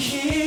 here.